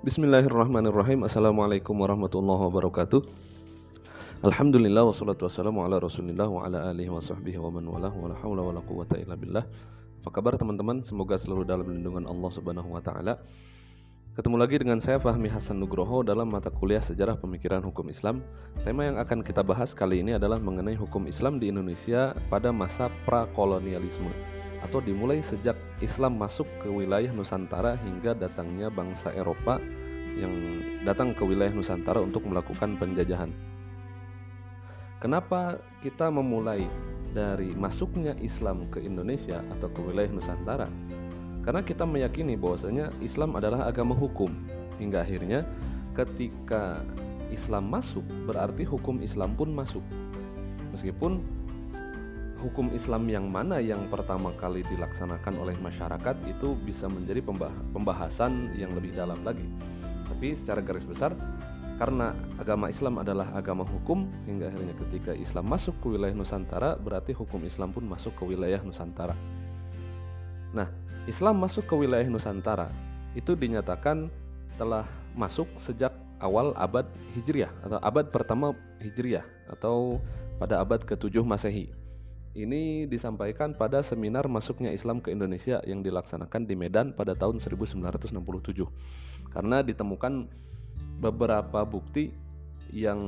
Bismillahirrahmanirrahim. Assalamualaikum warahmatullahi wabarakatuh. Alhamdulillah wassalatu wassalamu ala rasulillah wa ala alihi wa sahbihi wa man walah wa la hawla wa la quwata illa billah. Apa kabar teman-teman? Semoga selalu dalam lindungan Allah subhanahu wa ta'ala. Ketemu lagi dengan saya Fahmi Hasan Nugroho dalam mata kuliah Sejarah Pemikiran Hukum Islam. Tema yang akan kita bahas kali ini adalah mengenai hukum Islam di Indonesia pada masa prakolonialisme atau dimulai sejak Islam masuk ke wilayah Nusantara hingga datangnya bangsa Eropa yang datang ke wilayah Nusantara untuk melakukan penjajahan. Kenapa kita memulai dari masuknya Islam ke Indonesia atau ke wilayah Nusantara? Karena kita meyakini bahwasanya Islam adalah agama hukum. Hingga akhirnya ketika Islam masuk berarti hukum Islam pun masuk. Meskipun hukum Islam yang mana yang pertama kali dilaksanakan oleh masyarakat itu bisa menjadi pembahasan yang lebih dalam lagi. Tapi secara garis besar karena agama Islam adalah agama hukum hingga akhirnya ketika Islam masuk ke wilayah Nusantara berarti hukum Islam pun masuk ke wilayah Nusantara. Nah, Islam masuk ke wilayah Nusantara itu dinyatakan telah masuk sejak awal abad Hijriah atau abad pertama Hijriah atau pada abad ke-7 Masehi. Ini disampaikan pada seminar masuknya Islam ke Indonesia yang dilaksanakan di Medan pada tahun 1967. Karena ditemukan beberapa bukti yang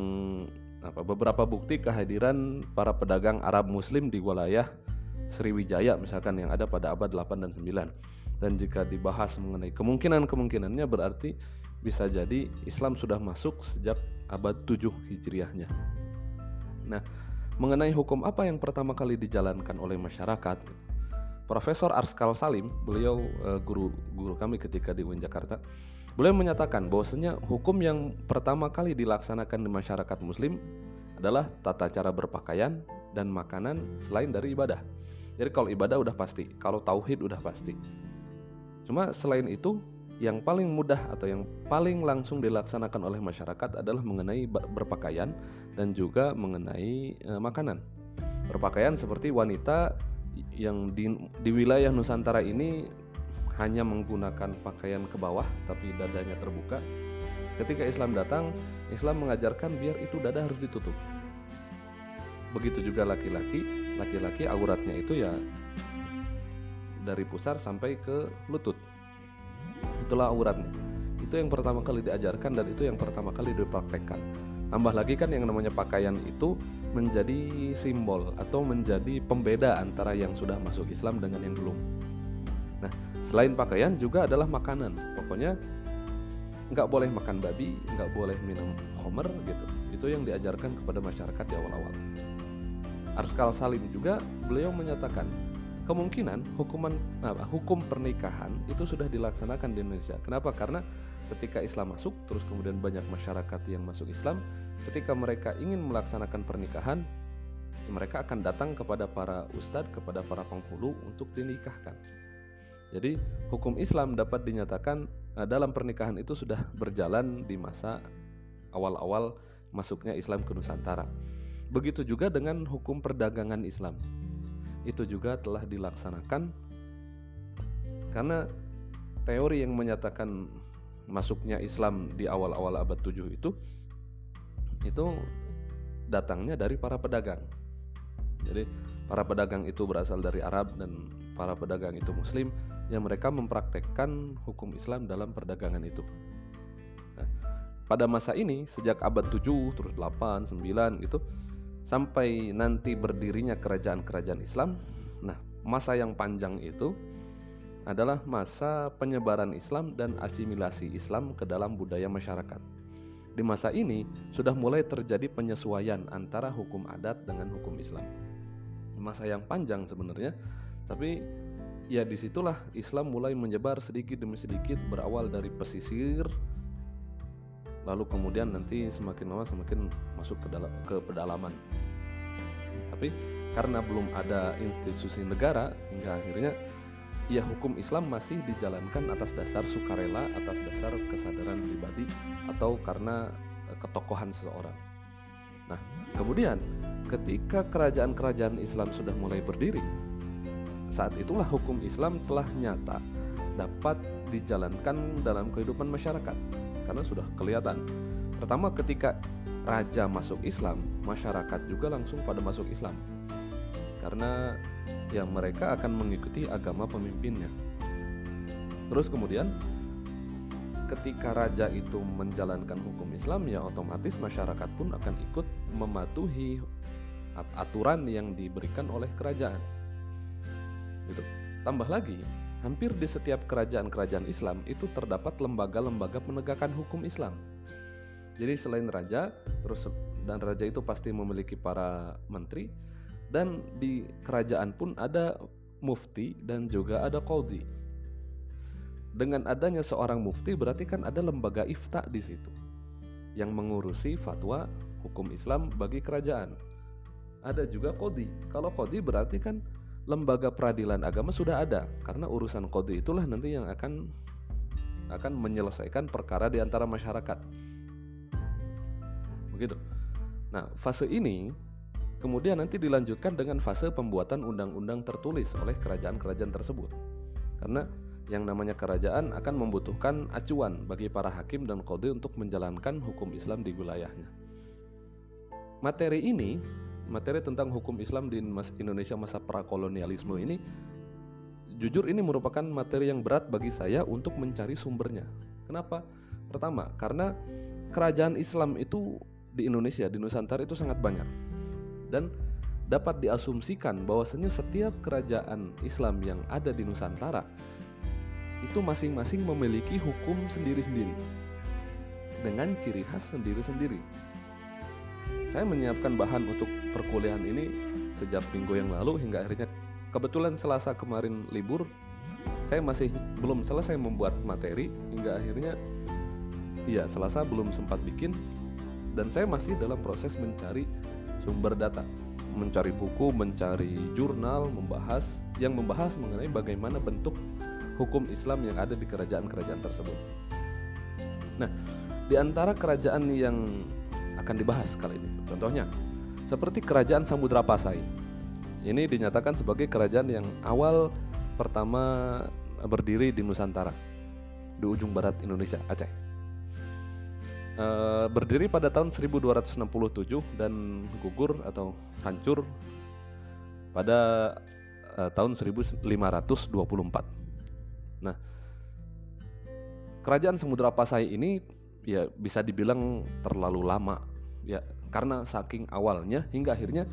apa beberapa bukti kehadiran para pedagang Arab Muslim di wilayah Sriwijaya misalkan yang ada pada abad 8 dan 9 dan jika dibahas mengenai kemungkinan-kemungkinannya berarti bisa jadi Islam sudah masuk sejak abad 7 Hijriahnya. Nah, mengenai hukum apa yang pertama kali dijalankan oleh masyarakat, Profesor Arskal Salim, beliau uh, guru guru kami ketika di UIN Jakarta, Beliau menyatakan bahwasanya hukum yang pertama kali dilaksanakan di masyarakat muslim adalah tata cara berpakaian dan makanan selain dari ibadah. Jadi kalau ibadah udah pasti, kalau tauhid udah pasti. Cuma selain itu, yang paling mudah atau yang paling langsung dilaksanakan oleh masyarakat adalah mengenai berpakaian dan juga mengenai e, makanan. Berpakaian seperti wanita yang di, di wilayah Nusantara ini hanya menggunakan pakaian ke bawah tapi dadanya terbuka. Ketika Islam datang, Islam mengajarkan biar itu dada harus ditutup. Begitu juga laki-laki, laki-laki auratnya itu ya dari pusar sampai ke lutut. Itulah auratnya. Itu yang pertama kali diajarkan dan itu yang pertama kali dipraktekkan. Tambah lagi kan yang namanya pakaian itu menjadi simbol atau menjadi pembeda antara yang sudah masuk Islam dengan yang belum. Nah, selain pakaian juga adalah makanan. Pokoknya nggak boleh makan babi, nggak boleh minum homer gitu. Itu yang diajarkan kepada masyarakat di awal-awal. Arskal Salim juga beliau menyatakan kemungkinan hukuman apa, hukum pernikahan itu sudah dilaksanakan di Indonesia. Kenapa? Karena ketika Islam masuk, terus kemudian banyak masyarakat yang masuk Islam, ketika mereka ingin melaksanakan pernikahan, mereka akan datang kepada para ustadz, kepada para penghulu untuk dinikahkan. Jadi hukum Islam dapat dinyatakan uh, dalam pernikahan itu sudah berjalan di masa awal-awal masuknya Islam ke Nusantara. Begitu juga dengan hukum perdagangan Islam. Itu juga telah dilaksanakan karena teori yang menyatakan masuknya Islam di awal-awal abad 7 itu itu datangnya dari para pedagang. Jadi para pedagang itu berasal dari Arab dan para pedagang itu muslim yang mereka mempraktekkan hukum Islam dalam perdagangan itu. Nah, pada masa ini sejak abad 7 terus 8, 9 gitu sampai nanti berdirinya kerajaan-kerajaan Islam. Nah, masa yang panjang itu adalah masa penyebaran Islam dan asimilasi Islam ke dalam budaya masyarakat. Di masa ini sudah mulai terjadi penyesuaian antara hukum adat dengan hukum Islam. Masa yang panjang sebenarnya, tapi ya di situlah Islam mulai menyebar sedikit demi sedikit berawal dari pesisir lalu kemudian nanti semakin lama semakin masuk ke dalam ke pedalaman tapi karena belum ada institusi negara hingga akhirnya ya hukum Islam masih dijalankan atas dasar sukarela atas dasar kesadaran pribadi atau karena eh, ketokohan seseorang nah kemudian ketika kerajaan-kerajaan Islam sudah mulai berdiri saat itulah hukum Islam telah nyata dapat dijalankan dalam kehidupan masyarakat karena sudah kelihatan. Pertama ketika raja masuk Islam, masyarakat juga langsung pada masuk Islam. Karena ya mereka akan mengikuti agama pemimpinnya. Terus kemudian ketika raja itu menjalankan hukum Islam ya otomatis masyarakat pun akan ikut mematuhi aturan yang diberikan oleh kerajaan. Gitu. Tambah lagi, hampir di setiap kerajaan-kerajaan Islam itu terdapat lembaga-lembaga penegakan hukum Islam. Jadi selain raja, terus dan raja itu pasti memiliki para menteri dan di kerajaan pun ada mufti dan juga ada qadhi. Dengan adanya seorang mufti berarti kan ada lembaga ifta di situ yang mengurusi fatwa hukum Islam bagi kerajaan ada juga kodi. Kalau kodi berarti kan lembaga peradilan agama sudah ada karena urusan kodi itulah nanti yang akan akan menyelesaikan perkara di antara masyarakat. Begitu. Nah, fase ini kemudian nanti dilanjutkan dengan fase pembuatan undang-undang tertulis oleh kerajaan-kerajaan tersebut. Karena yang namanya kerajaan akan membutuhkan acuan bagi para hakim dan kodi untuk menjalankan hukum Islam di wilayahnya. Materi ini materi tentang hukum Islam di Indonesia masa prakolonialisme ini jujur ini merupakan materi yang berat bagi saya untuk mencari sumbernya. Kenapa? Pertama, karena kerajaan Islam itu di Indonesia, di Nusantara itu sangat banyak. Dan dapat diasumsikan bahwasanya setiap kerajaan Islam yang ada di Nusantara itu masing-masing memiliki hukum sendiri-sendiri dengan ciri khas sendiri-sendiri. Saya menyiapkan bahan untuk perkuliahan ini sejak minggu yang lalu hingga akhirnya kebetulan Selasa kemarin libur. Saya masih belum selesai membuat materi hingga akhirnya iya Selasa belum sempat bikin dan saya masih dalam proses mencari sumber data, mencari buku, mencari jurnal, membahas yang membahas mengenai bagaimana bentuk hukum Islam yang ada di kerajaan-kerajaan tersebut. Nah, di antara kerajaan yang akan dibahas kali ini. Contohnya, seperti kerajaan Samudra Pasai. Ini dinyatakan sebagai kerajaan yang awal pertama berdiri di Nusantara, di ujung barat Indonesia, Aceh. E, berdiri pada tahun 1267 dan gugur atau hancur pada e, tahun 1524. Nah, kerajaan Samudra Pasai ini ya bisa dibilang terlalu lama ya karena saking awalnya hingga akhirnya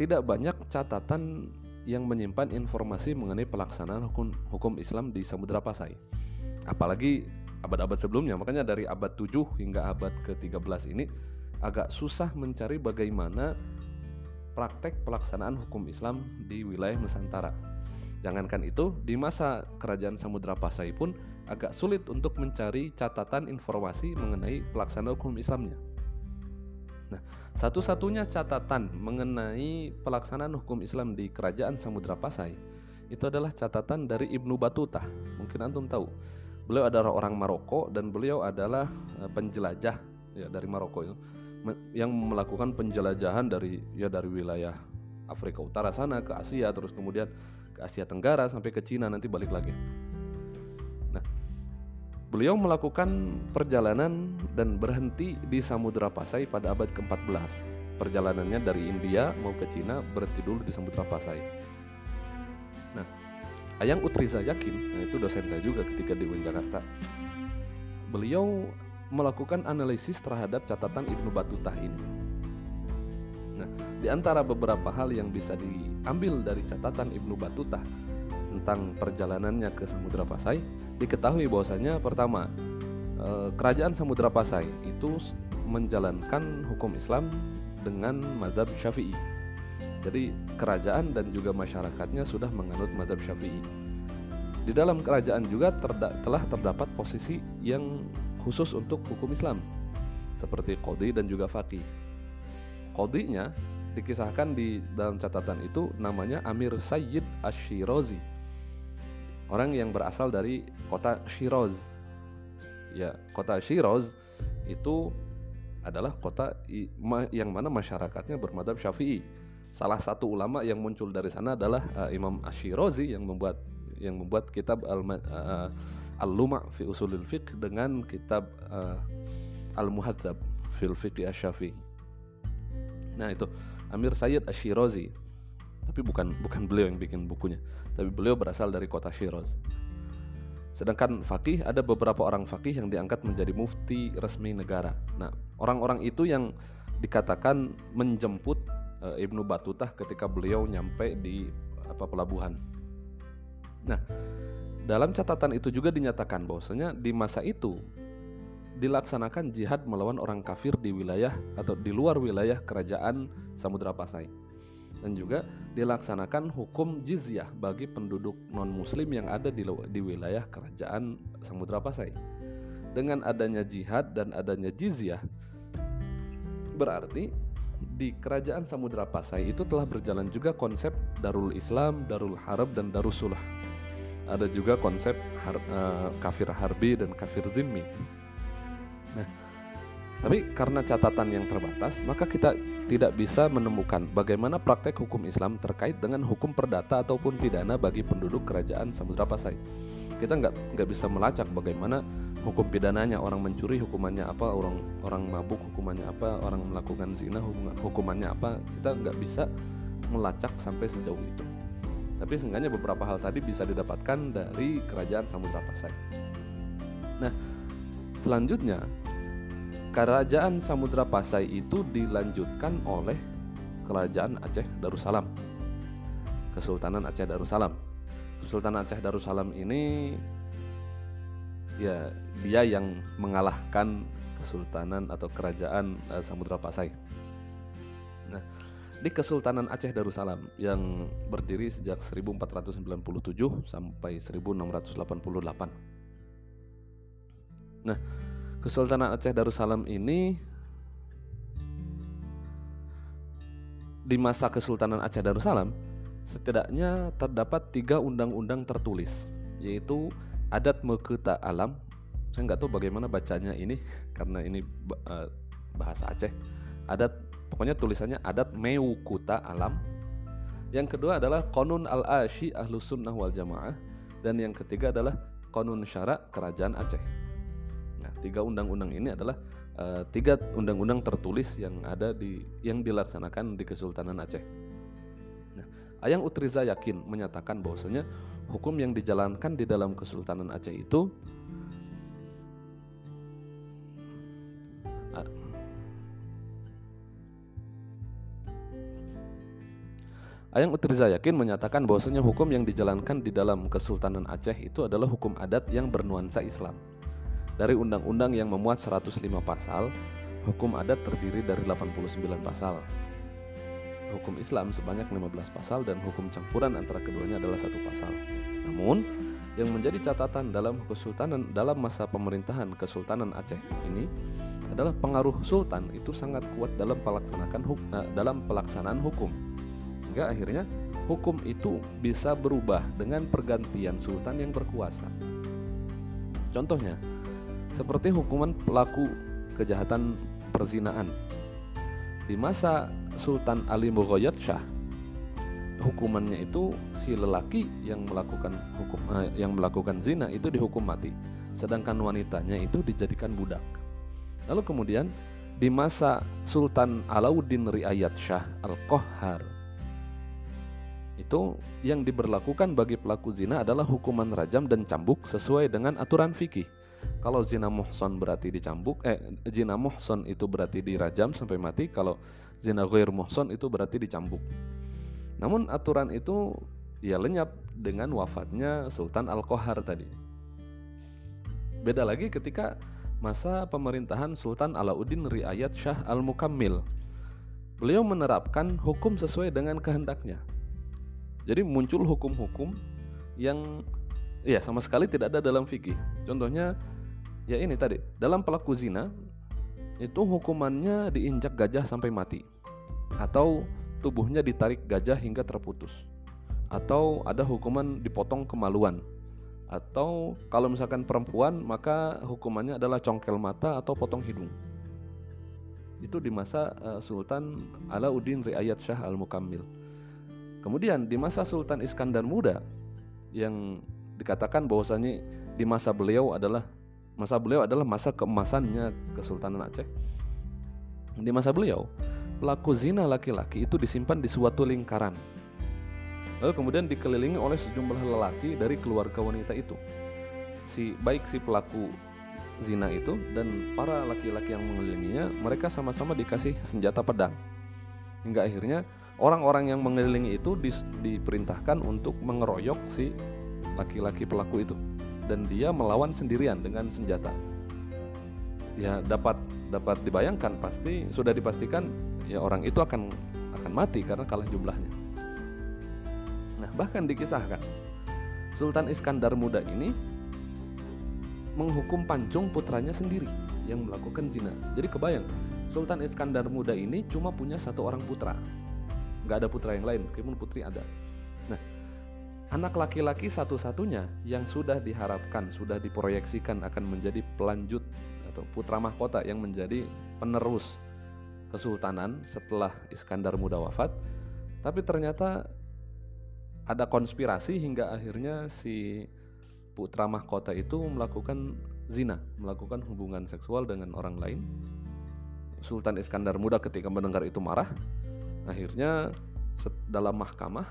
tidak banyak catatan yang menyimpan informasi mengenai pelaksanaan hukum, hukum Islam di Samudra Pasai. Apalagi abad-abad sebelumnya, makanya dari abad 7 hingga abad ke-13 ini agak susah mencari bagaimana praktek pelaksanaan hukum Islam di wilayah Nusantara. Jangankan itu, di masa kerajaan Samudra Pasai pun agak sulit untuk mencari catatan informasi mengenai pelaksanaan hukum Islamnya. Nah, satu-satunya catatan mengenai pelaksanaan hukum Islam di Kerajaan Samudra Pasai itu adalah catatan dari Ibnu Batuta. Mungkin antum tahu. Beliau adalah orang Maroko dan beliau adalah eh, penjelajah ya dari Maroko itu yang melakukan penjelajahan dari ya dari wilayah Afrika Utara sana ke Asia terus kemudian ke Asia Tenggara sampai ke Cina nanti balik lagi. Beliau melakukan perjalanan dan berhenti di Samudra Pasai pada abad ke-14. Perjalanannya dari India mau ke Cina berhenti dulu di Samudra Pasai. Ayang Utriza Yakin, nah itu dosen saya juga ketika di UIN Jakarta. Beliau melakukan analisis terhadap catatan Ibnu Battuta ini. Nah, di antara beberapa hal yang bisa diambil dari catatan Ibnu Battuta tentang perjalanannya ke Samudra Pasai, diketahui bahwasanya pertama eh, kerajaan Samudra Pasai itu menjalankan hukum Islam dengan mazhab Syafi'i. Jadi kerajaan dan juga masyarakatnya sudah menganut mazhab Syafi'i. Di dalam kerajaan juga terda telah terdapat posisi yang khusus untuk hukum Islam seperti kodi dan juga fakih. Kodinya dikisahkan di dalam catatan itu namanya Amir Sayyid Ashirazi orang yang berasal dari kota Shiraz. Ya, kota Shiraz itu adalah kota yang mana masyarakatnya bermadhab Syafi'i. Salah satu ulama yang muncul dari sana adalah uh, Imam Ashirazi yang membuat yang membuat kitab al uh, al-luma fi usulil fiqh dengan kitab uh, al-muhadzab fil fiqh asy nah itu. Amir Sayyid Ashirazi tapi bukan bukan beliau yang bikin bukunya. Tapi beliau berasal dari kota Shiraz. Sedangkan fakih ada beberapa orang fakih yang diangkat menjadi mufti resmi negara. Nah orang-orang itu yang dikatakan menjemput uh, Ibnu Batutah ketika beliau nyampe di apa pelabuhan nah dalam catatan itu juga dinyatakan bahwasanya di masa itu dilaksanakan jihad melawan orang kafir di wilayah atau di luar wilayah kerajaan Samudra Pasai dan juga dilaksanakan hukum jizyah bagi penduduk non-muslim yang ada di, di wilayah kerajaan Samudra Pasai. Dengan adanya jihad dan adanya jizyah, berarti di kerajaan Samudra Pasai itu telah berjalan juga konsep Darul Islam, Darul Harab, dan Darussulah. Ada juga konsep har, uh, kafir harbi dan kafir zimmi. Nah, tapi karena catatan yang terbatas, maka kita tidak bisa menemukan bagaimana praktek hukum Islam terkait dengan hukum perdata ataupun pidana bagi penduduk kerajaan Samudra Pasai. Kita nggak nggak bisa melacak bagaimana hukum pidananya orang mencuri hukumannya apa, orang orang mabuk hukumannya apa, orang melakukan zina hukumannya apa. Kita nggak bisa melacak sampai sejauh itu. Tapi seenggaknya beberapa hal tadi bisa didapatkan dari kerajaan Samudra Pasai. Nah, selanjutnya Kerajaan Samudra Pasai itu dilanjutkan oleh Kerajaan Aceh Darussalam. Kesultanan Aceh Darussalam. Kesultanan Aceh Darussalam ini ya dia yang mengalahkan Kesultanan atau Kerajaan uh, Samudra Pasai. Nah, di Kesultanan Aceh Darussalam yang berdiri sejak 1497 sampai 1688. Nah, Kesultanan Aceh Darussalam ini di masa Kesultanan Aceh Darussalam setidaknya terdapat tiga undang-undang tertulis yaitu adat meketa alam. Saya nggak tahu bagaimana bacanya ini karena ini uh, bahasa Aceh. Adat pokoknya tulisannya adat meukuta alam. Yang kedua adalah konun al-ashi ahlus sunnah wal jamaah. Dan yang ketiga adalah konun syarak kerajaan Aceh. Tiga undang-undang ini adalah uh, tiga undang-undang tertulis yang ada di yang dilaksanakan di Kesultanan Aceh. Nah, Ayang Utriza yakin menyatakan bahwasanya hukum yang dijalankan di dalam Kesultanan Aceh itu Ayang Utriza yakin menyatakan bahwasanya hukum yang dijalankan di dalam Kesultanan Aceh itu adalah hukum adat yang bernuansa Islam. Dari undang-undang yang memuat 105 pasal, hukum adat terdiri dari 89 pasal. Hukum Islam sebanyak 15 pasal dan hukum campuran antara keduanya adalah satu pasal. Namun, yang menjadi catatan dalam kesultanan dalam masa pemerintahan Kesultanan Aceh ini adalah pengaruh sultan itu sangat kuat dalam pelaksanaan hukum, eh, dalam pelaksanaan hukum. Hingga akhirnya hukum itu bisa berubah dengan pergantian sultan yang berkuasa. Contohnya, seperti hukuman pelaku kejahatan perzinaan. Di masa Sultan Ali Mughayyad Shah, hukumannya itu si lelaki yang melakukan hukum eh, yang melakukan zina itu dihukum mati, sedangkan wanitanya itu dijadikan budak. Lalu kemudian di masa Sultan Alauddin Riayat Shah Al-Qahhar itu yang diberlakukan bagi pelaku zina adalah hukuman rajam dan cambuk sesuai dengan aturan fikih kalau zina muhson berarti dicambuk, eh zina muhson itu berarti dirajam sampai mati. Kalau zina ghair muhson itu berarti dicambuk. Namun aturan itu ya lenyap dengan wafatnya Sultan Al-Qahar tadi. Beda lagi ketika masa pemerintahan Sultan Alauddin Riayat Shah Al-Mukammil. Beliau menerapkan hukum sesuai dengan kehendaknya. Jadi muncul hukum-hukum yang ya sama sekali tidak ada dalam fikih. Contohnya ya ini tadi dalam pelaku zina itu hukumannya diinjak gajah sampai mati atau tubuhnya ditarik gajah hingga terputus. Atau ada hukuman dipotong kemaluan. Atau kalau misalkan perempuan maka hukumannya adalah congkel mata atau potong hidung. Itu di masa uh, Sultan Alauddin Riayat Shah Al-Mukammil. Kemudian di masa Sultan Iskandar Muda yang dikatakan bahwasanya di masa beliau adalah masa beliau adalah masa keemasannya Kesultanan Aceh. Di masa beliau, pelaku zina laki-laki itu disimpan di suatu lingkaran. Lalu kemudian dikelilingi oleh sejumlah lelaki dari keluarga wanita itu. Si baik si pelaku zina itu dan para laki-laki yang mengelilinginya, mereka sama-sama dikasih senjata pedang. Hingga akhirnya orang-orang yang mengelilingi itu di, diperintahkan untuk mengeroyok si laki-laki pelaku itu dan dia melawan sendirian dengan senjata. Ya dapat dapat dibayangkan pasti sudah dipastikan ya orang itu akan akan mati karena kalah jumlahnya. Nah, bahkan dikisahkan Sultan Iskandar Muda ini menghukum pancung putranya sendiri yang melakukan zina. Jadi kebayang, Sultan Iskandar Muda ini cuma punya satu orang putra nggak ada putra yang lain meskipun putri ada nah anak laki-laki satu-satunya yang sudah diharapkan sudah diproyeksikan akan menjadi pelanjut atau putra mahkota yang menjadi penerus kesultanan setelah Iskandar muda wafat tapi ternyata ada konspirasi hingga akhirnya si putra mahkota itu melakukan zina, melakukan hubungan seksual dengan orang lain. Sultan Iskandar muda ketika mendengar itu marah, akhirnya dalam mahkamah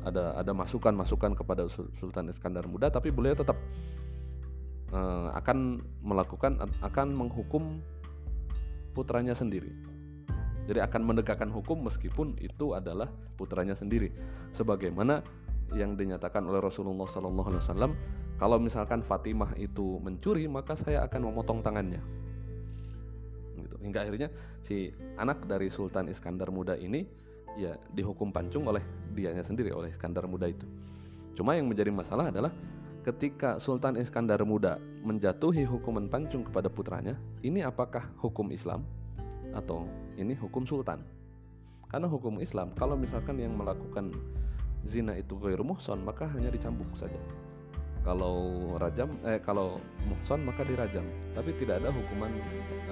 ada ada masukan-masukan kepada Sultan Iskandar Muda tapi beliau tetap uh, akan melakukan akan menghukum putranya sendiri. Jadi akan menegakkan hukum meskipun itu adalah putranya sendiri. Sebagaimana yang dinyatakan oleh Rasulullah SAW, kalau misalkan Fatimah itu mencuri maka saya akan memotong tangannya hingga akhirnya si anak dari Sultan Iskandar Muda ini ya dihukum pancung oleh dianya sendiri oleh Iskandar Muda itu. Cuma yang menjadi masalah adalah ketika Sultan Iskandar Muda menjatuhi hukuman pancung kepada putranya, ini apakah hukum Islam? Atau ini hukum sultan? Karena hukum Islam kalau misalkan yang melakukan zina itu ghairu muhson maka hanya dicambuk saja. Kalau rajam eh kalau muhson maka dirajam. Tapi tidak ada hukuman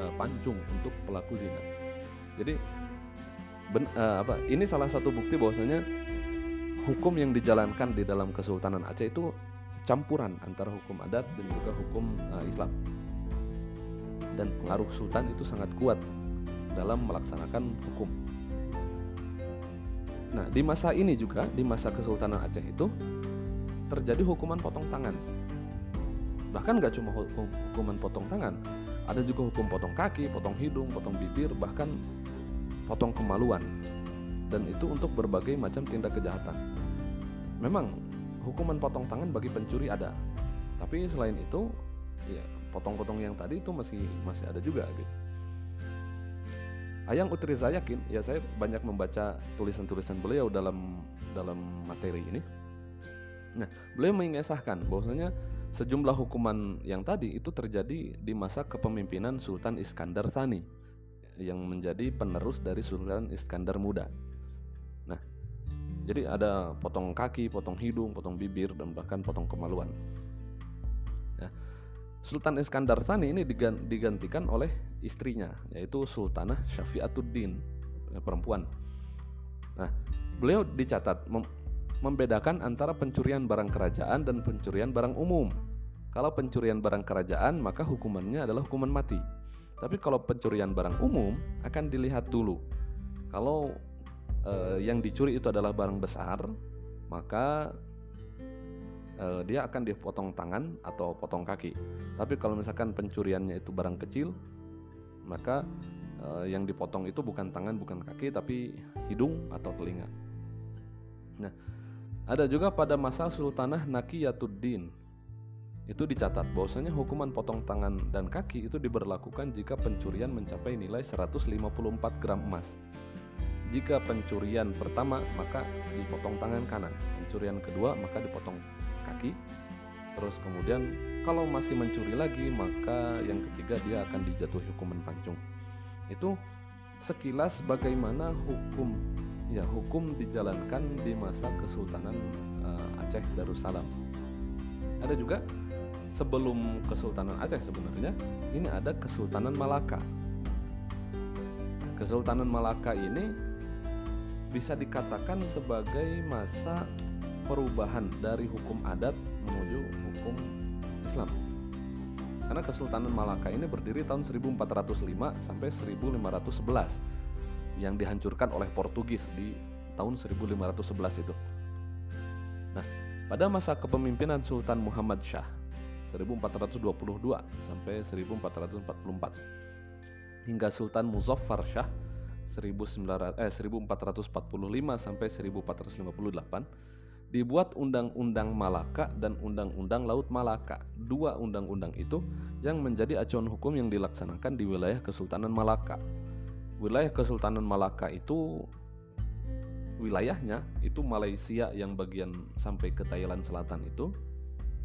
uh, pancung untuk pelaku zina. Jadi ben, uh, apa ini salah satu bukti bahwasanya hukum yang dijalankan di dalam Kesultanan Aceh itu campuran antara hukum adat dan juga hukum uh, Islam dan pengaruh sultan itu sangat kuat dalam melaksanakan hukum. Nah, di masa ini juga di masa Kesultanan Aceh itu terjadi hukuman potong tangan. Bahkan nggak cuma hukuman potong tangan, ada juga hukum potong kaki, potong hidung, potong bibir, bahkan potong kemaluan. Dan itu untuk berbagai macam tindak kejahatan. Memang hukuman potong tangan bagi pencuri ada, tapi selain itu, ya potong-potong yang tadi itu masih masih ada juga gitu. Ayang Utriza yakin, ya saya banyak membaca tulisan-tulisan beliau dalam dalam materi ini Nah, beliau mengisahkan bahwasanya sejumlah hukuman yang tadi itu terjadi di masa kepemimpinan Sultan Iskandar Sani yang menjadi penerus dari Sultan Iskandar Muda. Jadi ada potong kaki, potong hidung, potong bibir dan bahkan potong kemaluan. Ya. Sultan Iskandar Sani ini digantikan oleh istrinya yaitu Sultanah Syafiatuddin ya, perempuan. Nah, beliau dicatat membedakan antara pencurian barang kerajaan dan pencurian barang umum. Kalau pencurian barang kerajaan, maka hukumannya adalah hukuman mati. Tapi kalau pencurian barang umum akan dilihat dulu. Kalau eh, yang dicuri itu adalah barang besar, maka eh, dia akan dipotong tangan atau potong kaki. Tapi kalau misalkan pencuriannya itu barang kecil, maka eh, yang dipotong itu bukan tangan, bukan kaki, tapi hidung atau telinga. Nah, ada juga pada masa Sultanah Nakiyatuddin. Itu dicatat bahwasanya hukuman potong tangan dan kaki itu diberlakukan jika pencurian mencapai nilai 154 gram emas. Jika pencurian pertama maka dipotong tangan kanan, pencurian kedua maka dipotong kaki. Terus kemudian kalau masih mencuri lagi maka yang ketiga dia akan dijatuhi hukuman pancung. Itu sekilas bagaimana hukum ya hukum dijalankan di masa Kesultanan uh, Aceh Darussalam. Ada juga sebelum Kesultanan Aceh sebenarnya ini ada Kesultanan Malaka. Kesultanan Malaka ini bisa dikatakan sebagai masa perubahan dari hukum adat menuju hukum Islam. Karena Kesultanan Malaka ini berdiri tahun 1405 sampai 1511 yang dihancurkan oleh Portugis di tahun 1511 itu. Nah, pada masa kepemimpinan Sultan Muhammad Shah 1422 sampai 1444 hingga Sultan Muzaffar Shah 1900, eh, 1445 sampai 1458 dibuat Undang-Undang Malaka dan Undang-Undang Laut Malaka. Dua undang-undang itu yang menjadi acuan hukum yang dilaksanakan di wilayah Kesultanan Malaka. Wilayah Kesultanan Malaka itu wilayahnya itu Malaysia yang bagian sampai ke Thailand Selatan itu.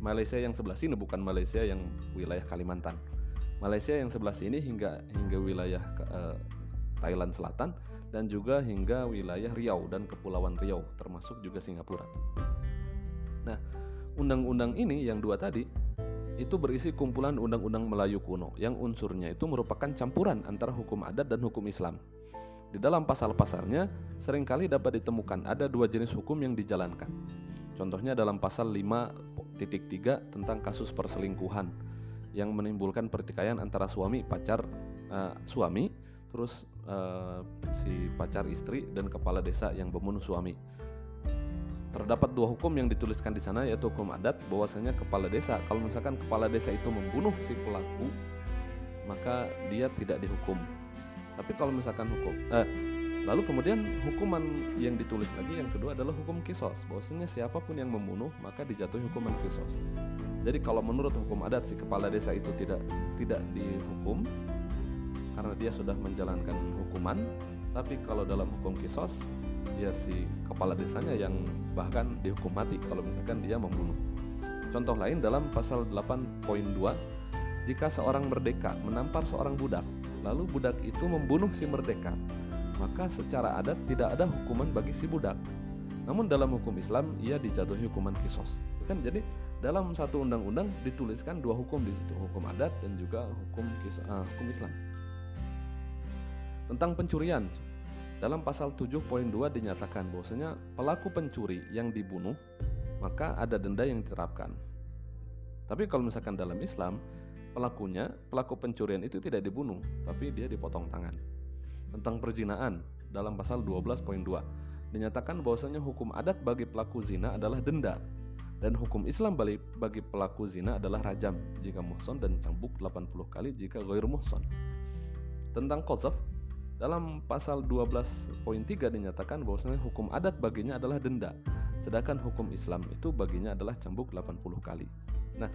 Malaysia yang sebelah sini bukan Malaysia yang wilayah Kalimantan. Malaysia yang sebelah sini hingga hingga wilayah uh, Thailand Selatan dan juga hingga wilayah Riau dan Kepulauan Riau termasuk juga Singapura. Nah, undang-undang ini yang dua tadi itu berisi kumpulan undang-undang Melayu kuno yang unsurnya itu merupakan campuran antara hukum adat dan hukum Islam. Di dalam pasal-pasalnya sering kali dapat ditemukan ada dua jenis hukum yang dijalankan. Contohnya dalam pasal 5.3 tentang kasus perselingkuhan yang menimbulkan pertikaian antara suami pacar uh, suami terus uh, si pacar istri dan kepala desa yang membunuh suami. Terdapat dua hukum yang dituliskan di sana yaitu hukum adat bahwasanya kepala desa kalau misalkan kepala desa itu membunuh si pelaku maka dia tidak dihukum. Tapi kalau misalkan hukum eh, lalu kemudian hukuman yang ditulis lagi yang kedua adalah hukum kisos bahwasanya siapa pun yang membunuh maka dijatuhi hukuman kisos. Jadi kalau menurut hukum adat si kepala desa itu tidak tidak dihukum karena dia sudah menjalankan hukuman. Tapi kalau dalam hukum kisos ya si kepala desanya yang bahkan dihukum mati kalau misalkan dia membunuh. Contoh lain dalam pasal 8.2 jika seorang merdeka menampar seorang budak lalu budak itu membunuh si merdeka maka secara adat tidak ada hukuman bagi si budak. Namun dalam hukum Islam ia dijatuhi hukuman kisos. Kan? Jadi dalam satu undang-undang dituliskan dua hukum di situ hukum adat dan juga hukum kis, uh, hukum Islam tentang pencurian, dalam pasal 7.2 dinyatakan bahwasanya pelaku pencuri yang dibunuh maka ada denda yang diterapkan. Tapi kalau misalkan dalam Islam, pelakunya, pelaku pencurian itu tidak dibunuh, tapi dia dipotong tangan. Tentang perzinaan, dalam pasal 12.2 dinyatakan bahwasanya hukum adat bagi pelaku zina adalah denda dan hukum Islam bagi, bagi pelaku zina adalah rajam jika muhson dan cambuk 80 kali jika goir muhson. Tentang qazaf, dalam pasal 12.3 dinyatakan bahwasanya hukum adat baginya adalah denda, sedangkan hukum Islam itu baginya adalah cambuk 80 kali. Nah,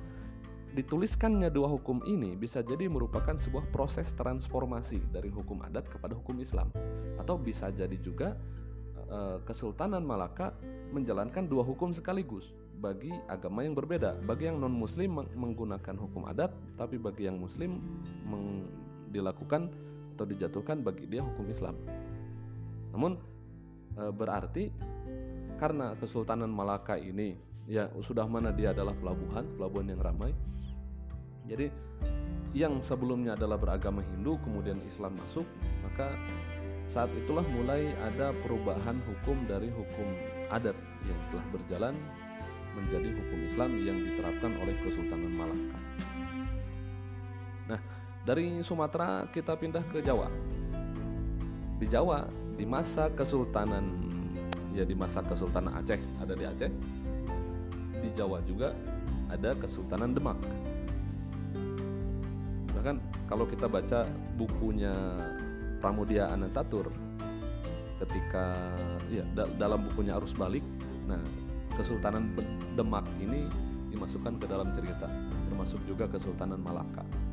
dituliskannya dua hukum ini bisa jadi merupakan sebuah proses transformasi dari hukum adat kepada hukum Islam atau bisa jadi juga eh, Kesultanan Malaka menjalankan dua hukum sekaligus bagi agama yang berbeda. Bagi yang non-muslim menggunakan hukum adat, tapi bagi yang muslim dilakukan atau dijatuhkan bagi dia hukum Islam. Namun e, berarti karena Kesultanan Malaka ini ya sudah mana dia adalah pelabuhan, pelabuhan yang ramai. Jadi yang sebelumnya adalah beragama Hindu kemudian Islam masuk, maka saat itulah mulai ada perubahan hukum dari hukum adat yang telah berjalan menjadi hukum Islam yang diterapkan oleh Kesultanan Malaka. Nah, dari Sumatera kita pindah ke Jawa. Di Jawa, di masa Kesultanan ya di masa Kesultanan Aceh ada di Aceh. Di Jawa juga ada Kesultanan Demak. Bahkan kalau kita baca bukunya Pramudia Anantatur ketika ya da dalam bukunya Arus Balik, nah Kesultanan Demak ini dimasukkan ke dalam cerita, termasuk juga Kesultanan Malaka.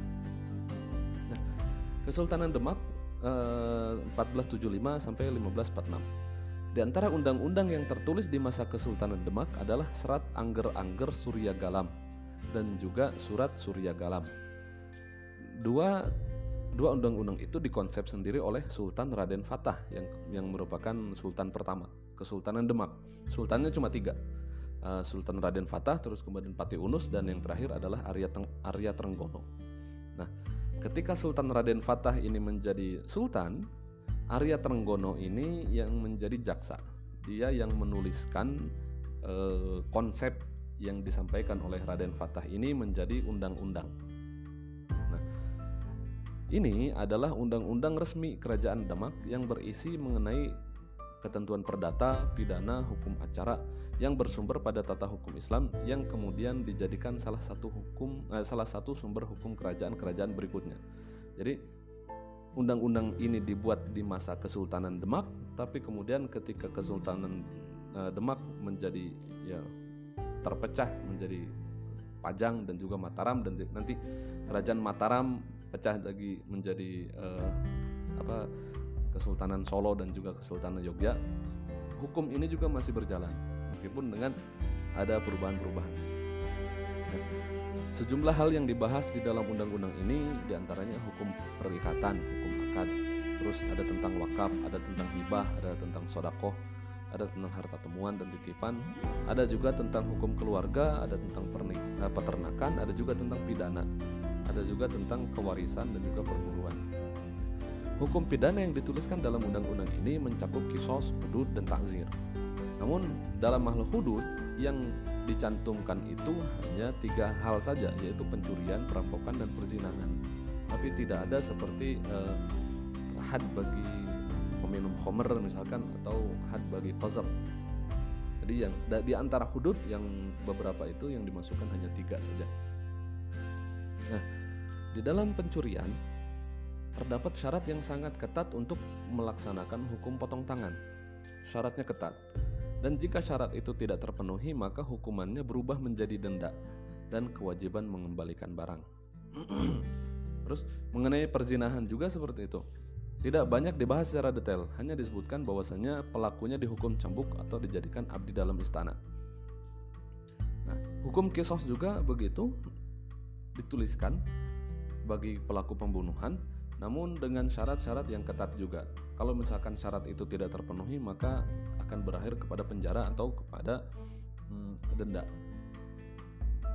Kesultanan Demak eh, 1475 sampai 1546. Di antara undang-undang yang tertulis di masa Kesultanan Demak adalah Serat Angger-Angger Surya Galam dan juga Surat Surya Galam. Dua dua undang-undang itu dikonsep sendiri oleh Sultan Raden Fatah yang yang merupakan sultan pertama Kesultanan Demak. Sultannya cuma tiga, uh, Sultan Raden Fatah, terus kemudian Pati Unus dan yang terakhir adalah Arya Teng Arya Trenggono. Nah, Ketika Sultan Raden Fatah ini menjadi sultan, Arya Trenggono ini yang menjadi jaksa. Dia yang menuliskan eh, konsep yang disampaikan oleh Raden Fatah ini menjadi undang-undang. Nah, ini adalah undang-undang resmi Kerajaan Demak yang berisi mengenai ketentuan perdata, pidana, hukum acara yang bersumber pada tata hukum Islam yang kemudian dijadikan salah satu hukum eh, salah satu sumber hukum kerajaan-kerajaan berikutnya. Jadi undang-undang ini dibuat di masa Kesultanan Demak, tapi kemudian ketika Kesultanan eh, Demak menjadi ya terpecah menjadi Pajang dan juga Mataram dan nanti kerajaan Mataram pecah lagi menjadi eh, apa Kesultanan Solo dan juga Kesultanan Yogyakarta. Hukum ini juga masih berjalan meskipun dengan ada perubahan-perubahan. Sejumlah hal yang dibahas di dalam undang-undang ini di antaranya hukum perikatan, hukum akad, terus ada tentang wakaf, ada tentang hibah, ada tentang sodakoh, ada tentang harta temuan dan titipan, ada juga tentang hukum keluarga, ada tentang eh, peternakan, ada juga tentang pidana, ada juga tentang kewarisan dan juga perburuan. Hukum pidana yang dituliskan dalam undang-undang ini mencakup kisos, hudud, dan takzir. Namun dalam makhluk hudud yang dicantumkan itu hanya tiga hal saja yaitu pencurian, perampokan, dan perzinahan. Tapi tidak ada seperti eh, had bagi peminum homer misalkan atau had bagi qazar jadi yang di antara hudud yang beberapa itu yang dimasukkan hanya tiga saja nah di dalam pencurian terdapat syarat yang sangat ketat untuk melaksanakan hukum potong tangan. Syaratnya ketat. Dan jika syarat itu tidak terpenuhi maka hukumannya berubah menjadi denda dan kewajiban mengembalikan barang. Terus mengenai perzinahan juga seperti itu. Tidak banyak dibahas secara detail, hanya disebutkan bahwasanya pelakunya dihukum cambuk atau dijadikan abdi dalam istana. Nah, hukum kisos juga begitu dituliskan bagi pelaku pembunuhan, namun dengan syarat-syarat yang ketat juga. Kalau misalkan syarat itu tidak terpenuhi, maka akan berakhir kepada penjara atau kepada hmm, denda.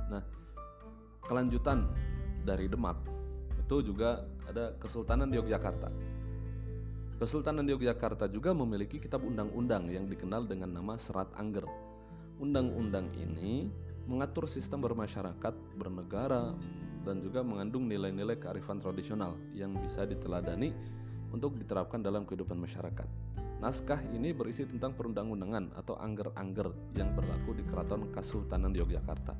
Nah, kelanjutan dari Demak itu juga ada Kesultanan Yogyakarta. Kesultanan Yogyakarta juga memiliki kitab undang-undang yang dikenal dengan nama Serat Angger. Undang-undang ini mengatur sistem bermasyarakat, bernegara, dan juga mengandung nilai-nilai kearifan tradisional yang bisa diteladani untuk diterapkan dalam kehidupan masyarakat. Naskah ini berisi tentang perundang-undangan atau angger-angger yang berlaku di Keraton Kesultanan Yogyakarta.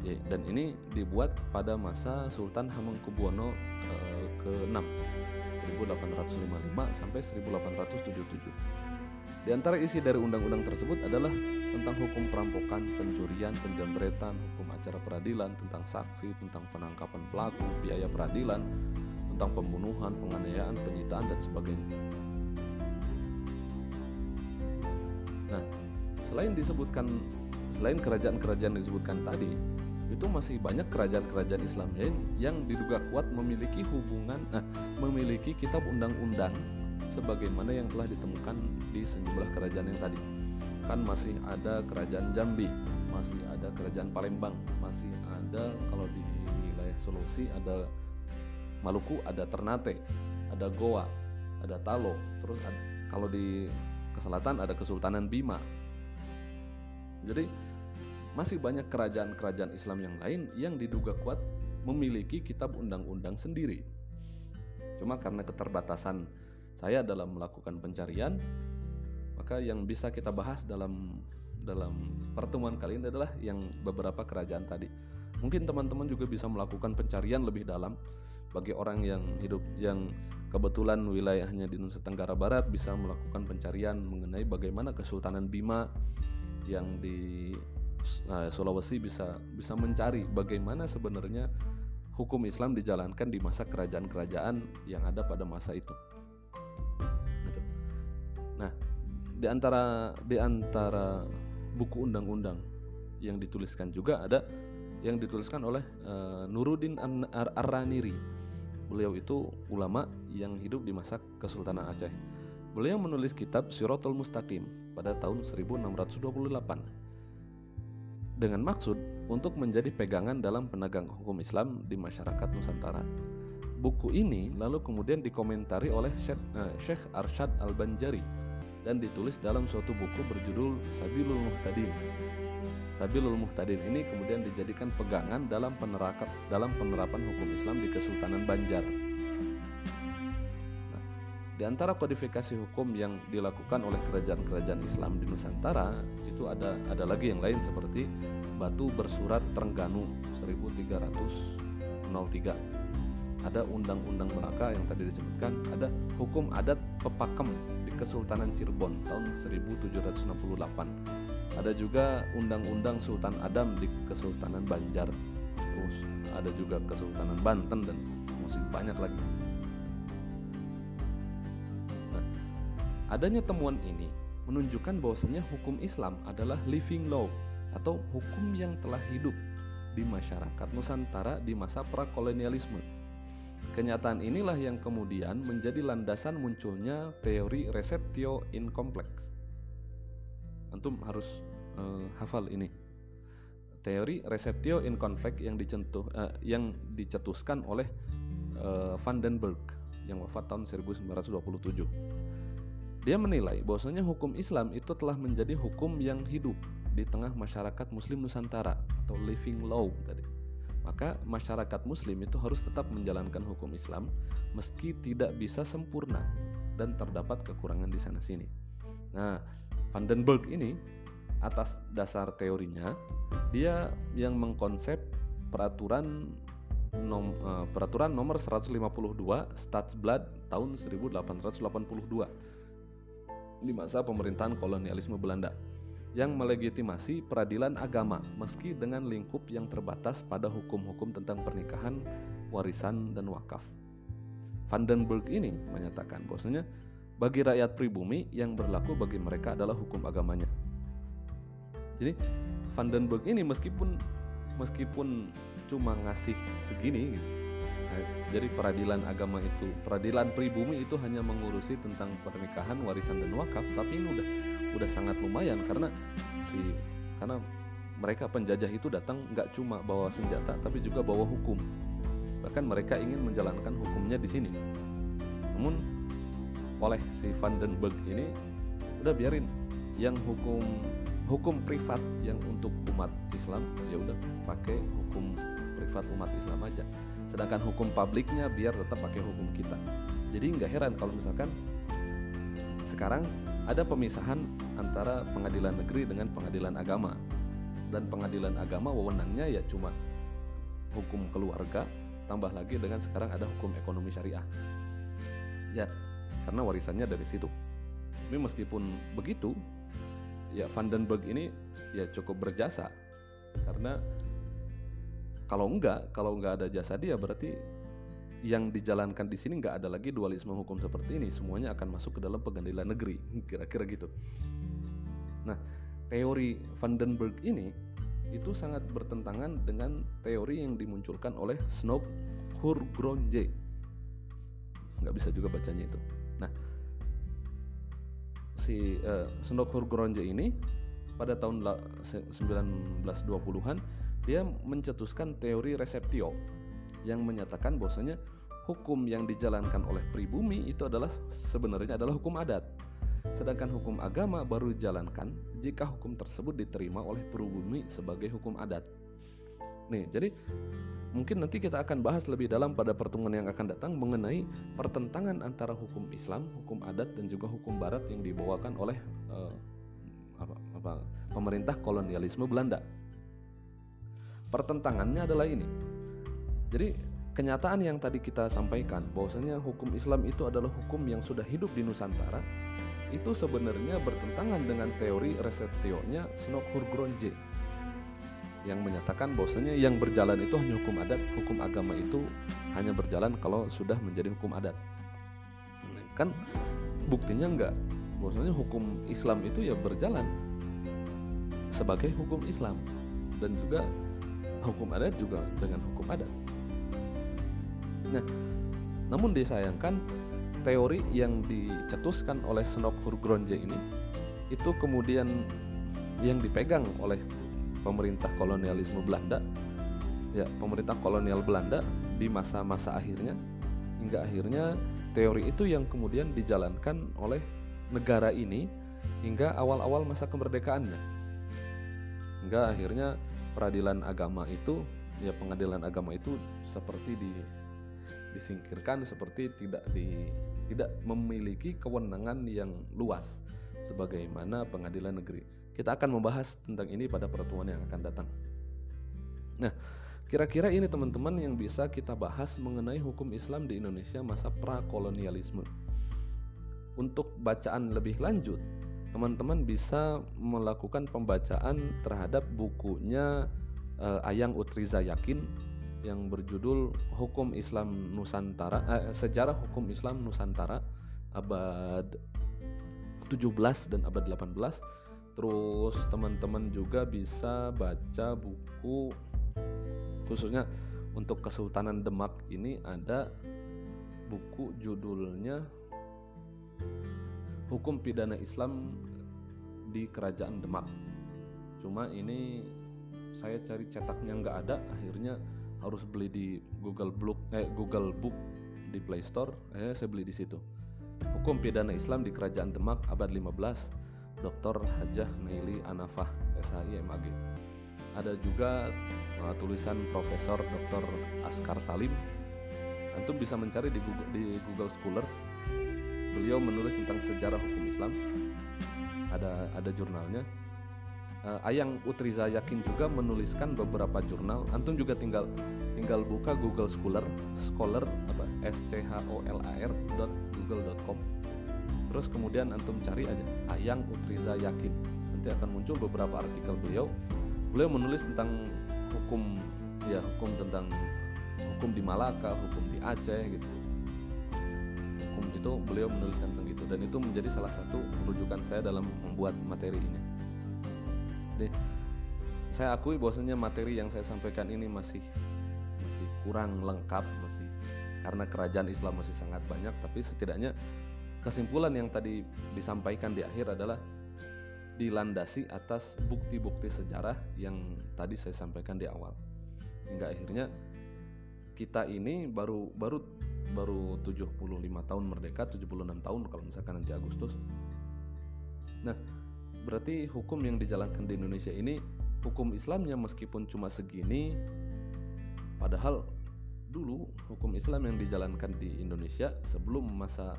Ya, dan ini dibuat pada masa Sultan Hamengkubuwono eh, ke-6 1855 sampai 1877. Di antara isi dari undang-undang tersebut adalah tentang hukum perampokan, pencurian, penjambretan, hukum acara peradilan, tentang saksi, tentang penangkapan pelaku, biaya peradilan, tentang pembunuhan, penganiayaan, penyitaan dan sebagainya. Nah, selain disebutkan selain kerajaan-kerajaan disebutkan tadi, itu masih banyak kerajaan-kerajaan Islam lain yang diduga kuat memiliki hubungan nah memiliki kitab undang-undang sebagaimana yang telah ditemukan di sejumlah kerajaan yang tadi kan masih ada kerajaan Jambi masih ada kerajaan Palembang masih ada kalau di wilayah Sulawesi ada Maluku ada Ternate ada Goa ada Talo terus ada, kalau di keselatan ada Kesultanan Bima jadi masih banyak kerajaan-kerajaan Islam yang lain yang diduga kuat memiliki kitab undang-undang sendiri. Cuma karena keterbatasan saya dalam melakukan pencarian, maka yang bisa kita bahas dalam dalam pertemuan kali ini adalah yang beberapa kerajaan tadi. Mungkin teman-teman juga bisa melakukan pencarian lebih dalam bagi orang yang hidup yang kebetulan wilayahnya di Nusa Tenggara Barat bisa melakukan pencarian mengenai bagaimana Kesultanan Bima yang di uh, Sulawesi bisa bisa mencari bagaimana sebenarnya hukum Islam dijalankan di masa kerajaan-kerajaan yang ada pada masa itu. Di antara di antara buku undang-undang yang dituliskan juga ada yang dituliskan oleh uh, Nuruddin Ar-Raniri. Beliau itu ulama yang hidup di masa Kesultanan Aceh. Beliau menulis kitab Siratul Mustaqim pada tahun 1628 dengan maksud untuk menjadi pegangan dalam penegang hukum Islam di masyarakat Nusantara. Buku ini lalu kemudian dikomentari oleh Syekh, uh, Syekh Arsyad Al-Banjari dan ditulis dalam suatu buku berjudul Sabilul Muhtadin. Sabilul Muhtadin ini kemudian dijadikan pegangan dalam penerapan dalam penerapan hukum Islam di Kesultanan Banjar. Nah, di antara kodifikasi hukum yang dilakukan oleh kerajaan-kerajaan Islam di Nusantara itu ada ada lagi yang lain seperti Batu Bersurat Trengganu 1303 ada Undang-Undang Melaka yang tadi disebutkan, ada Hukum Adat Pepakem di Kesultanan Cirebon tahun 1768. Ada juga Undang-Undang Sultan Adam di Kesultanan Banjar. Terus ada juga Kesultanan Banten dan masih banyak lagi. Nah, adanya temuan ini menunjukkan bahwasanya hukum Islam adalah living law atau hukum yang telah hidup di masyarakat Nusantara di masa prakolonialisme Kenyataan inilah yang kemudian menjadi landasan munculnya teori receptio incomplex. Antum harus uh, hafal ini. Teori receptio incomplex yang dicentuh uh, yang dicetuskan oleh uh, Van den Berg yang wafat tahun 1927. Dia menilai bahwasanya hukum Islam itu telah menjadi hukum yang hidup di tengah masyarakat muslim Nusantara atau living law tadi maka masyarakat muslim itu harus tetap menjalankan hukum Islam meski tidak bisa sempurna dan terdapat kekurangan di sana sini. Nah, Vandenberg ini atas dasar teorinya dia yang mengkonsep peraturan nom, uh, peraturan nomor 152 Stadsblad tahun 1882 di masa pemerintahan kolonialisme Belanda yang melegitimasi peradilan agama meski dengan lingkup yang terbatas pada hukum-hukum tentang pernikahan, warisan, dan wakaf. Vandenberg ini menyatakan bahwasanya bagi rakyat pribumi yang berlaku bagi mereka adalah hukum agamanya. Jadi Vandenberg ini meskipun meskipun cuma ngasih segini gitu, jadi peradilan agama itu, peradilan pribumi itu hanya mengurusi tentang pernikahan, warisan dan wakaf, tapi ini udah udah sangat lumayan karena si karena mereka penjajah itu datang nggak cuma bawa senjata tapi juga bawa hukum. Bahkan mereka ingin menjalankan hukumnya di sini. Namun oleh si Vandenberg ini udah biarin. Yang hukum hukum privat yang untuk umat Islam ya udah pakai hukum privat umat Islam aja sedangkan hukum publiknya biar tetap pakai hukum kita. Jadi nggak heran kalau misalkan sekarang ada pemisahan antara pengadilan negeri dengan pengadilan agama. Dan pengadilan agama wewenangnya ya cuma hukum keluarga tambah lagi dengan sekarang ada hukum ekonomi syariah. Ya karena warisannya dari situ. Tapi meskipun begitu ya Vandenberg ini ya cukup berjasa. Karena kalau enggak kalau enggak ada jasa dia berarti yang dijalankan di sini nggak ada lagi dualisme hukum seperti ini. Semuanya akan masuk ke dalam pengadilan negeri kira-kira gitu. Nah teori Vandenberg ini itu sangat bertentangan dengan teori yang dimunculkan oleh Snob Hurgronje. Nggak bisa juga bacanya itu. Nah si uh, Snob Hurgronje ini pada tahun 1920-an dia mencetuskan teori reseptio yang menyatakan bahwasanya hukum yang dijalankan oleh pribumi itu adalah sebenarnya adalah hukum adat. Sedangkan hukum agama baru dijalankan jika hukum tersebut diterima oleh pribumi sebagai hukum adat. Nih, jadi mungkin nanti kita akan bahas lebih dalam pada pertemuan yang akan datang mengenai pertentangan antara hukum Islam, hukum adat dan juga hukum barat yang dibawakan oleh uh, apa, apa, pemerintah kolonialisme Belanda. Pertentangannya adalah ini jadi kenyataan yang tadi kita sampaikan bahwasanya hukum Islam itu adalah hukum yang sudah hidup di Nusantara itu sebenarnya bertentangan dengan teori resetionya Snok Hurgronje yang menyatakan bahwasanya yang berjalan itu hanya hukum adat, hukum agama itu hanya berjalan kalau sudah menjadi hukum adat. Kan buktinya enggak. Bahwasanya hukum Islam itu ya berjalan sebagai hukum Islam dan juga hukum adat juga dengan hukum adat. Nah, namun disayangkan teori yang dicetuskan oleh Snok Hurgronje ini itu kemudian yang dipegang oleh pemerintah kolonialisme Belanda ya pemerintah kolonial Belanda di masa-masa akhirnya hingga akhirnya teori itu yang kemudian dijalankan oleh negara ini hingga awal-awal masa kemerdekaannya. Hingga akhirnya peradilan agama itu ya pengadilan agama itu seperti di disingkirkan seperti tidak di tidak memiliki kewenangan yang luas sebagaimana pengadilan negeri. Kita akan membahas tentang ini pada pertemuan yang akan datang. Nah, kira-kira ini teman-teman yang bisa kita bahas mengenai hukum Islam di Indonesia masa prakolonialisme. Untuk bacaan lebih lanjut, teman-teman bisa melakukan pembacaan terhadap bukunya uh, Ayang Utriza Yakin yang berjudul Hukum Islam Nusantara eh, Sejarah Hukum Islam Nusantara abad 17 dan abad 18 terus teman-teman juga bisa baca buku khususnya untuk Kesultanan Demak ini ada buku judulnya Hukum Pidana Islam di Kerajaan Demak cuma ini saya cari cetaknya nggak ada akhirnya harus beli di Google Book eh Google Book di Play Store eh saya beli di situ Hukum Pidana Islam di Kerajaan Demak abad 15 Dr. Hajah Naili Anafah SHI MAG ada juga uh, tulisan Profesor Dr. Askar Salim antum bisa mencari di Google, di Google Scholar beliau menulis tentang sejarah hukum Islam ada ada jurnalnya uh, Ayang Utriza Yakin juga menuliskan beberapa jurnal. Antum juga tinggal tinggal buka Google Scholar, Scholar apa s c h o l a r .google.com. Terus kemudian antum cari aja Ayang Utriza Yakin. Nanti akan muncul beberapa artikel beliau. Beliau menulis tentang hukum ya hukum tentang hukum di Malaka, hukum di Aceh gitu. Itu beliau menuliskan tentang itu. Dan itu menjadi salah satu rujukan saya dalam membuat materi ini. Deh saya akui bahwasanya materi yang saya sampaikan ini masih masih kurang lengkap masih karena kerajaan Islam masih sangat banyak tapi setidaknya kesimpulan yang tadi disampaikan di akhir adalah dilandasi atas bukti-bukti sejarah yang tadi saya sampaikan di awal. Hingga akhirnya kita ini baru baru baru 75 tahun merdeka 76 tahun kalau misalkan nanti Agustus. Nah Berarti hukum yang dijalankan di Indonesia ini hukum Islamnya meskipun cuma segini padahal dulu hukum Islam yang dijalankan di Indonesia sebelum masa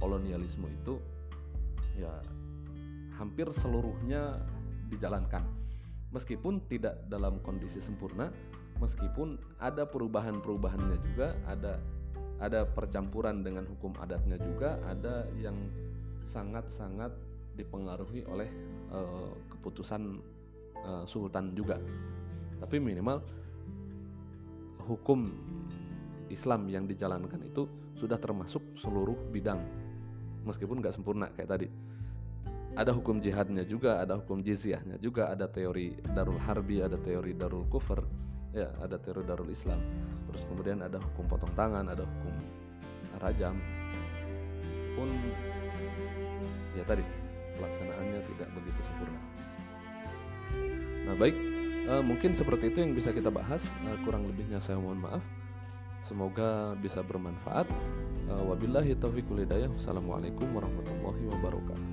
kolonialisme itu ya hampir seluruhnya dijalankan. Meskipun tidak dalam kondisi sempurna meskipun ada perubahan-perubahannya juga ada ada percampuran dengan hukum adatnya juga ada yang sangat-sangat dipengaruhi oleh uh, keputusan uh, sultan juga. Tapi minimal hukum Islam yang dijalankan itu sudah termasuk seluruh bidang meskipun nggak sempurna kayak tadi ada hukum jihadnya juga ada hukum jizyahnya juga ada teori darul harbi ada teori darul kufur ya ada teori darul islam terus kemudian ada hukum potong tangan ada hukum rajam pun ya tadi pelaksanaannya tidak begitu sempurna. Nah baik, uh, mungkin seperti itu yang bisa kita bahas. Uh, kurang lebihnya saya mohon maaf. Semoga bisa bermanfaat. Uh, wabillahi taufiq Wassalamualaikum warahmatullahi wabarakatuh.